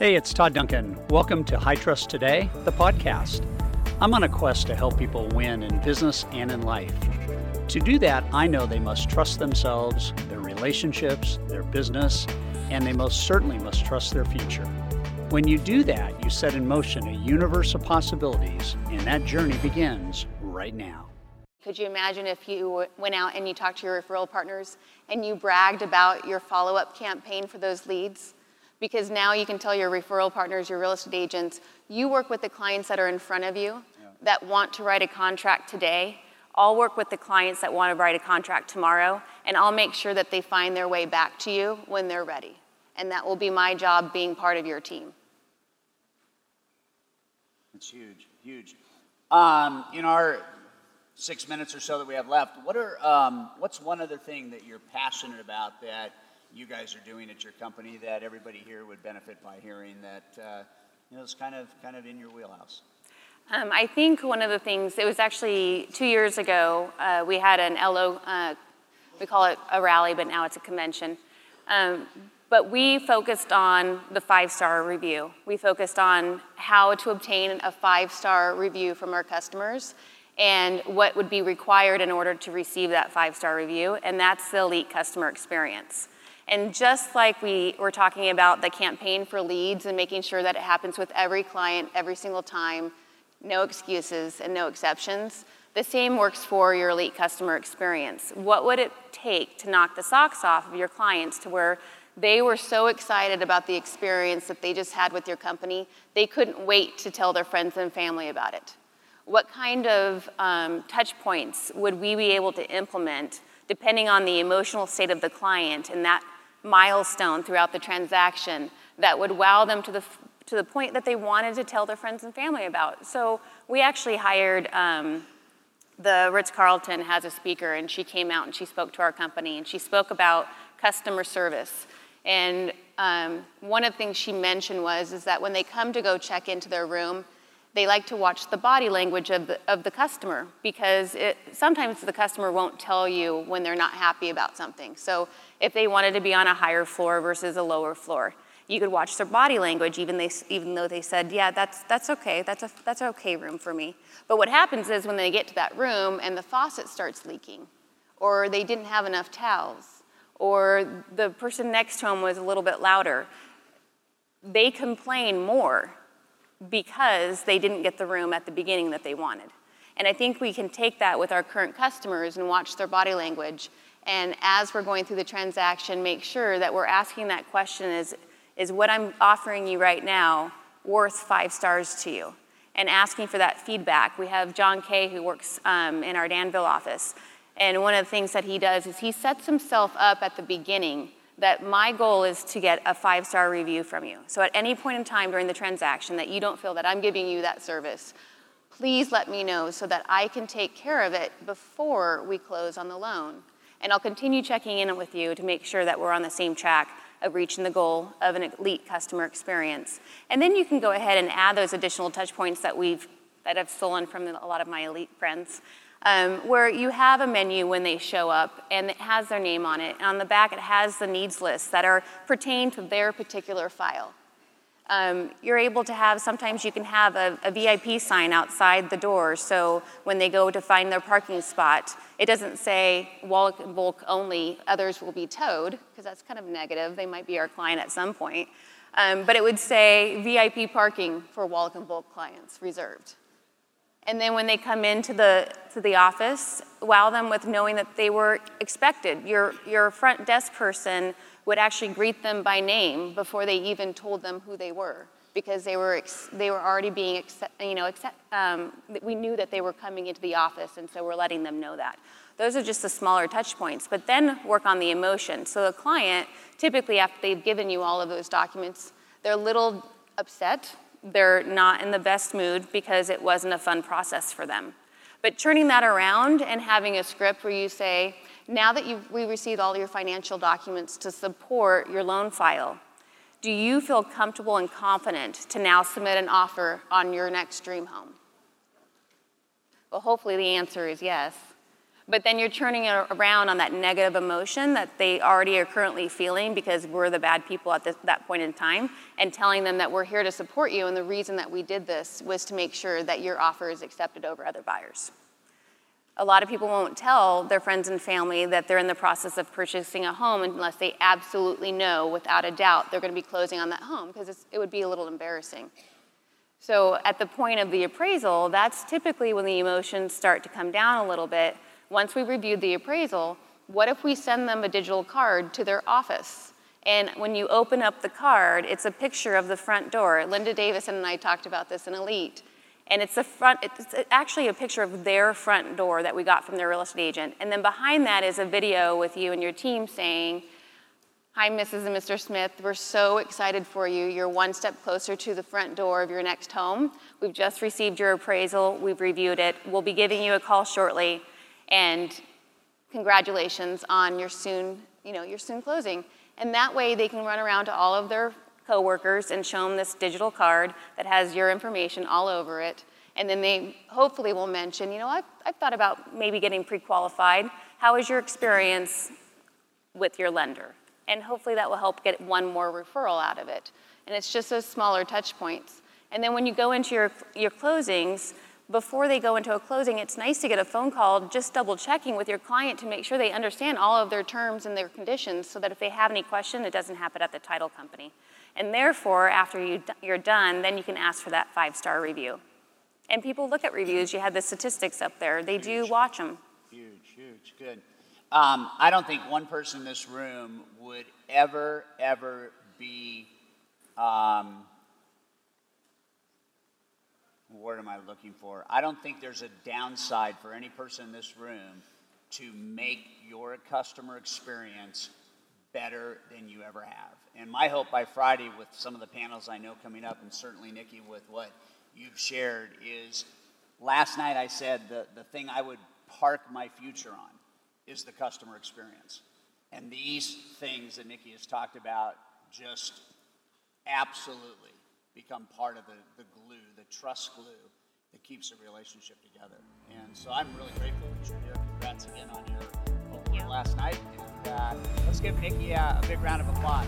Hey, it's Todd Duncan. Welcome to High Trust Today, the podcast. I'm on a quest to help people win in business and in life. To do that, I know they must trust themselves, their relationships, their business, and they most certainly must trust their future. When you do that, you set in motion a universe of possibilities, and that journey begins right now. Could you imagine if you went out and you talked to your referral partners and you bragged about your follow up campaign for those leads? Because now you can tell your referral partners, your real estate agents, you work with the clients that are in front of you yeah. that want to write a contract today. I'll work with the clients that want to write a contract tomorrow, and I'll make sure that they find their way back to you when they're ready. And that will be my job being part of your team. It's huge, huge. Um, in our six minutes or so that we have left, what are um, what's one other thing that you're passionate about that you guys are doing at your company that everybody here would benefit by hearing that uh, you know it's kind of kind of in your wheelhouse? Um, I think one of the things it was actually two years ago uh, we had an LO uh, we call it a rally, but now it's a convention. Um, but we focused on the five star review. We focused on how to obtain a five star review from our customers and what would be required in order to receive that five star review, and that's the elite customer experience. And just like we were talking about the campaign for leads and making sure that it happens with every client every single time, no excuses and no exceptions, the same works for your elite customer experience. What would it take to knock the socks off of your clients to where they were so excited about the experience that they just had with your company, they couldn't wait to tell their friends and family about it? What kind of um, touch points would we be able to implement depending on the emotional state of the client and that milestone throughout the transaction that would wow them to the, to the point that they wanted to tell their friends and family about. So we actually hired um, the Ritz Carlton has a speaker, and she came out and she spoke to our company, and she spoke about customer service. And um, one of the things she mentioned was is that when they come to go check into their room, they like to watch the body language of the, of the customer because it, sometimes the customer won't tell you when they're not happy about something. So if they wanted to be on a higher floor versus a lower floor, you could watch their body language even, they, even though they said, yeah, that's, that's okay, that's, a, that's okay room for me. But what happens is when they get to that room and the faucet starts leaking, or they didn't have enough towels, or the person next to them was a little bit louder, they complain more because they didn't get the room at the beginning that they wanted. And I think we can take that with our current customers and watch their body language. And as we're going through the transaction, make sure that we're asking that question is, is what I'm offering you right now worth five stars to you? And asking for that feedback. We have John Kay who works um, in our Danville office. And one of the things that he does is he sets himself up at the beginning that my goal is to get a five star review from you. So at any point in time during the transaction that you don't feel that I'm giving you that service, please let me know so that I can take care of it before we close on the loan. And I'll continue checking in with you to make sure that we're on the same track of reaching the goal of an elite customer experience. And then you can go ahead and add those additional touch points that we've that I've stolen from a lot of my elite friends um, where you have a menu when they show up and it has their name on it. And on the back, it has the needs lists that are pertain to their particular file. Um, you're able to have, sometimes you can have a, a, VIP sign outside the door, so when they go to find their parking spot, it doesn't say Wallick and Volk only, others will be towed, because that's kind of negative. They might be our client at some point. Um, but it would say VIP parking for Wallick and Volk clients reserved. And then when they come into the, to the office, wow them with knowing that they were expected. Your, your front desk person would actually greet them by name before they even told them who they were because they were, they were already being, accept, you know, accept, um, we knew that they were coming into the office, and so we're letting them know that. Those are just the smaller touch points, but then work on the emotion. So the client, typically after they've given you all of those documents, they're a little upset they're not in the best mood because it wasn't a fun process for them. But turning that around and having a script where you say, now that you've, we received all your financial documents to support your loan file, do you feel comfortable and confident to now submit an offer on your next dream home? Well, hopefully the answer is yes. But then you're turning it around on that negative emotion that they already are currently feeling because we're the bad people at this, that point in time and telling them that we're here to support you and the reason that we did this was to make sure that your offer is accepted over other buyers a lot of people won't tell their friends and family that they're in the process of purchasing a home unless they absolutely know without a doubt they're going to be closing on that home because it would be a little embarrassing. So, at the point of the appraisal, that's typically when the emotions start to come down a little bit. Once we reviewed the appraisal, what if we send them a digital card to their office? And when you open up the card, it's a picture of the front door. Linda Davison and I talked about this in Elite. And it's a front it's actually a picture of their front door that we got from their real estate agent. And then behind that is a video with you and your team saying hi mrs and mr smith. We're so excited for you. You're one step closer to the front door of your next home. We've just received your appraisal. We've reviewed it. We'll be giving you a call shortly and congratulations on your soon you know your soon closing and that way they can run around to all of their coworkers and show them this digital card that has your information all over it. And then they hopefully will mention, you know, I've, I've thought about maybe getting pre qualified. How was your experience with your lender? And hopefully that will help get one more referral out of it. And it's just those smaller touch points. And then when you go into your, your closings, before they go into a closing, it's nice to get a phone call just double checking with your client to make sure they understand all of their terms and their conditions so that if they have any question, it doesn't happen at the title company. And therefore, after you, you're done, then you can ask for that five star review. And people look at reviews. You had the statistics up there, they huge. do watch them. Huge, huge, good. Um, I don't think one person in this room would ever, ever be. Um, word am I looking for? I don't think there's a downside for any person in this room to make your customer experience better than you ever have. And my hope by Friday, with some of the panels I know coming up, and certainly Nikki with what you've shared, is last night I said the, the thing I would park my future on is the customer experience. And these things that Nikki has talked about just absolutely become part of the, the glue, trust glue that keeps a relationship together. And so I'm really grateful that you're here. Congrats again on your award last night. And uh, let's give Nikki a, a big round of applause.